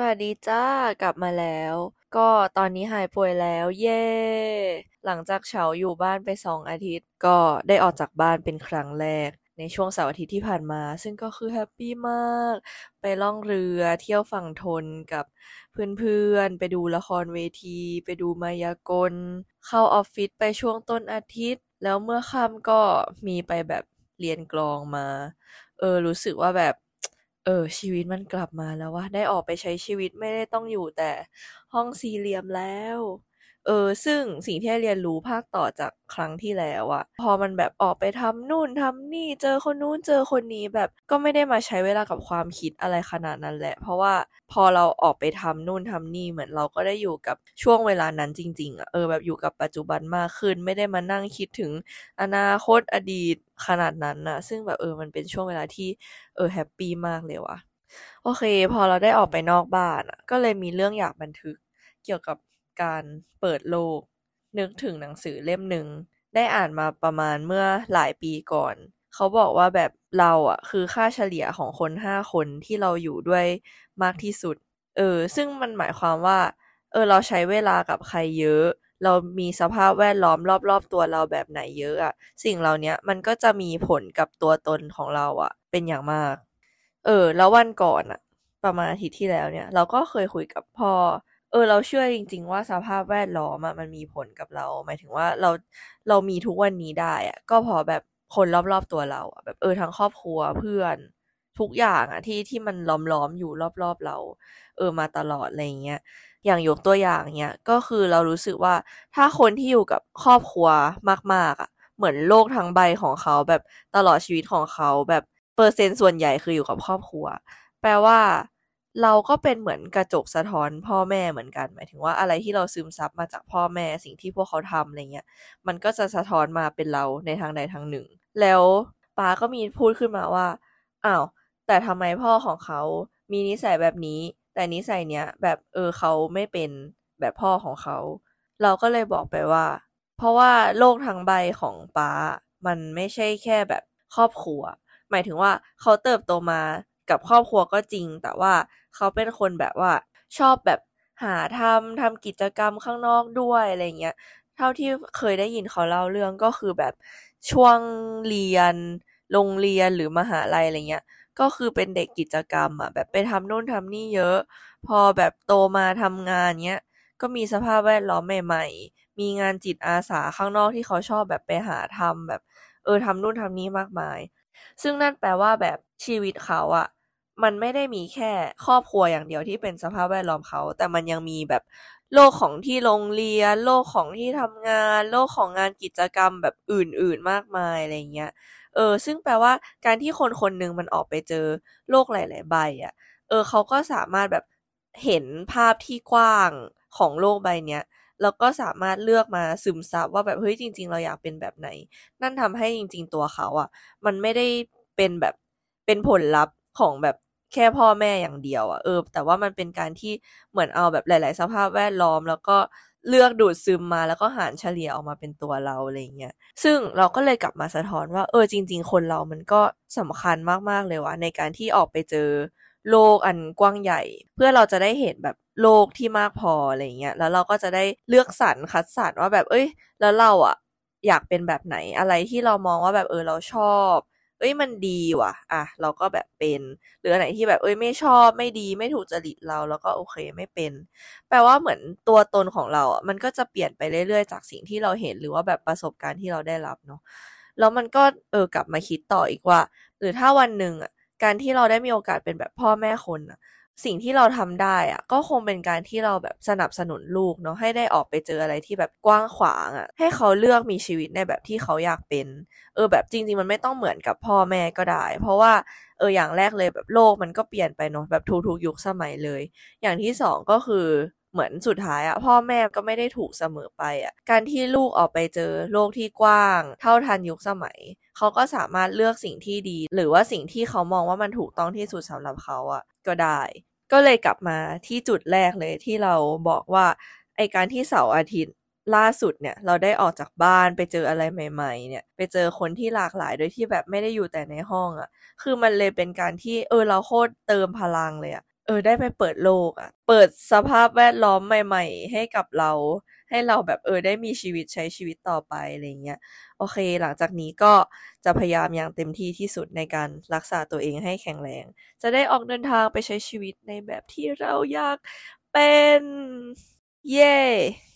สวัสดีจ้ากลับมาแล้ว ก็ตอนนี้หายป่วยแล้ว เย่หลังจากเฉาอยู่บ้านไปสองอาทิตย์ ก็ได้ออกจากบ้านเป็นครั้งแรก ในช่วงเสาร์อาทิตย์ที่ผ่านมา ซึ่งก็คือแฮปปี้มาก ไปล่องเรือเที่ยวฝั่งทนกับเพื่อนๆ ไปดูละครเวที ไปดูมายากล เข้าออฟฟิศไปช่วงต้นอาทิตย์ แล้วเมื่อค่ำก็มีไปแบบเรียนกลองมา เออรู้สึกว่าแบบ เออชีวิตมันกลับมาแล้วว่าได้ออกไปใช้ชีวิตไม่ได้ต้องอยู่แต่ห้องสี่เหลี่ยมแล้ว เออซึ่งสิ่งที่เรียนรู้ภาคต่อจากครั้งที่แล้วอะพอมันแบบออกไปทำนู่นทำนี่เจอคนนู้นเจอคนนี้แบบก็ไม่ได้มาใช้เวลากับความคิดอะไรขนาดนั้นแหละ เพราะว่าพอเราออกไปทำนู่นทำนี่เหมือนเราก็ได้อยู่กับช่วงเวลานั้นจริงๆอะเออแบบอยู่กับปัจจุบันมากขึ้น ไม่ได้มานั่งคิดถึงอนาคตอดีตขนาดนั้นนะซึ่งแบบเออมันเป็นช่วงเวลาที่เออแฮปปี้มากเลยว่ะโอเค พอเราได้ออกไปนอกบ้านก็เลยมีเรื่องอยากบันทึกเกี่ยวกับ การเปิดโลก นึกถึงหนังสือเล่มหนึ่ง ได้อ่านมาประมาณเมื่อหลายปีก่อน เขาบอกว่าแบบเราอะ คือค่าเฉลี่ยของคนห้าคนที่เราอยู่ด้วยมากที่สุด เออ ซึ่งมันหมายความว่า เออ เราใช้เวลากับใครเยอะ เรามีสภาพแวดล้อมรอบ ๆ ตัวเราแบบไหนเยอะอะ สิ่งเหล่านี้มันก็จะมีผลกับตัวตนของเราอะ เป็นอย่างมาก เออ แล้ววันก่อนอะ ประมาณอาทิตย์ที่แล้วเนี่ย เราก็เคยคุยกับพ่อ เออเราเชื่อจริง ๆ ว่าสภาพแวดล้อมอะมันมีผลกับเรา หมายถึงว่าเราเรามีทุกวันนี้ได้อะก็เพราะแบบคนรอบๆตัวเราอะแบบเออทั้งครอบครัวเพื่อน ทุกอย่างอะที่ที่มันล้อมๆอยู่รอบๆเรา เออมาตลอดอะไรเงี้ยอย่างยกตัวอย่างเนี้ยก็คือเรารู้สึกว่าถ้าคนที่อยู่กับครอบครัวมากๆอะเหมือนโลกทั้งใบของเขาแบบตลอดชีวิตของเขาแบบเปอร์เซ็นต์ส่วนใหญ่คืออยู่กับครอบครัว แปลว่า เราก็เป็นเหมือนกระจกสะท้อนพ่อแม่เหมือนกัน หมายถึงว่าอะไรที่เราซึมซับมาจากพ่อแม่สิ่งที่พวกเขาทำอะไรเงี้ยมันก็จะสะท้อนมาเป็นเราในทางใดทางหนึ่ง แล้วป้าก็มีพูดขึ้นมาว่าอ้าวแต่ทำไมพ่อของเขามีนิสัยแบบนี้ แต่นิสัยเนี้ยแบบเออเขาไม่เป็นแบบพ่อของเขา เราก็เลยบอกไปว่า เพราะว่าโลกทั้งใบของป้า มันไม่ใช่แค่แบบครอบครัว หมายถึงว่าเขาเติบโตมา กับครอบครัวก็จริง แต่ว่าเขาเป็นคนแบบว่าชอบแบบหาทำทำกิจกรรมข้างนอกด้วยอะไรเงี้ยเท่าที่เคยได้ยินเขาเล่าเรื่องก็คือแบบช่วงเรียนโรงเรียนหรือมหาลัยอะไรเงี้ยก็คือเป็นเด็กกิจกรรมอะแบบไปทำโน่นทำนี่เยอะ พอแบบโตมาทำงานเงี้ยก็มีสภาพแวดล้อมใหม่ๆ มีงานจิตอาสาข้างนอกที่เขาชอบแบบไปหาทำแบบ เออทำนู่นทำนี่มากมาย ซึ่งนั่นแปลว่าแบบชีวิตเขาอะ มันไม่ได้มีแค่ครอบครัวอย่างเดียวที่เป็นสภาพแวดล้อมเขา แต่มันยังมีแบบโลกของที่โรงเรียน โลกของที่ทำงาน โลกของงานกิจกรรมแบบอื่นๆมากมายอะไรเงี้ย เออ ซึ่งแปลว่าการที่คนคนหนึ่งมันออกไปเจอโลกหลาย ๆ ใบอะเออเขาก็สามารถแบบเห็นภาพที่กว้างของโลกใบเนี้ยแล้วก็สามารถเลือกมาซึมซับว่าแบบเฮ้ยจริง ๆ เราอยากเป็นแบบไหน นั่นทำให้จริง ๆ ตัวเขาอะ มันไม่ได้เป็นแบบเป็นผลลัพธ์ของแบบ แค่พ่อแม่อย่างเดียวอะเออ แต่ว่ามันเป็นการที่เหมือนเอาแบบหลาย ๆ สภาพแวดล้อม แล้วก็เลือกดูดซึมมาแล้วก็หารเฉลี่ยออกมาเป็นตัวเราอะไรเงี้ยซึ่งเราก็เลยกลับมาสะท้อนว่า เออจริง ๆ คนเรามันก็สำคัญมาก ๆ เลยว่ะในการที่ออกไปเจอโลกอันกว้างใหญ่ เพื่อเราจะได้เห็นแบบโลกที่มากพออะไรเงี้ยแล้วเราก็จะได้เลือกสรรคัดสรรว่าแบบเอ้ย แล้วเราอะอยากเป็นแบบไหนอะไรที่เรามองว่าแบบเออเราชอบ เอ้ยมันดีว่ะ อะ เราก็แบบเป็น หรืออันไหนที่แบบเอ้ยไม่ชอบไม่ดีไม่ถูกจริตเราแล้วก็โอเคไม่เป็น แปลว่าเหมือนตัวตนของเราอะมันก็จะเปลี่ยนไปเรื่อยๆ จากสิ่งที่เราเห็นหรือว่าแบบประสบการณ์ที่เราได้รับเนาะแล้วมันก็เออกลับมาคิดต่ออีกว่า หรือถ้าวันหนึ่งอะการที่เราได้มีโอกาสเป็นแบบพ่อแม่คนอะ สิ่งที่เราทำได้อะก็คงเป็นการที่เราแบบสนับสนุนลูกเนาะให้ได้ออกไปเจออะไรที่แบบกว้างขวางอะให้เขาเลือกมีชีวิตในแบบที่เขาอยากเป็น เออแบบจริง ๆ มันไม่ต้องเหมือนกับพ่อแม่ก็ได้ เพราะว่าเอออย่างแรกเลยแบบโลกมันก็เปลี่ยนไปเนาะแบบทุกๆยุคสมัยเลย อย่างที่สองก็คือเหมือนสุดท้ายอะพ่อแม่ก็ไม่ได้ถูกเสมอไปอะการที่ลูกออกไปเจอโลกที่กว้าง เท่าทันยุคสมัย เขาก็สามารถเลือกสิ่งที่ดี หรือว่าสิ่งที่เขามองว่ามันถูกต้องที่สุดสำหรับเขาอะก็ได้ ก็เลยกลับมาที่จุดแรกเลยที่เราบอกว่าไอการที่เสาร์อาทิตย์ล่าสุดเนี่ย เราได้ออกจากบ้านไปเจออะไรใหม่ ๆ เนี่ย ไปเจอคนที่หลากหลายโดยที่แบบไม่ได้อยู่แต่ในห้องอะ่ะ คือมันเลยเป็นการที่เออเราโคตรเติมพลังเลยอะ่ะเออได้ไปเปิดโลกอะเปิดสภาพแวดล้อมใหม่ ๆ ให้กับเรา ให้เราแบบเออได้มีชีวิตใช้ชีวิตต่อไปอะไรเงี้ยโอเค หลังจากนี้ก็จะพยายามอย่างเต็มที่ที่สุดในการรักษาตัวเองให้แข็งแรง จะได้ออกเดินทางไปใช้ชีวิตในแบบที่เราอยากเป็น เย้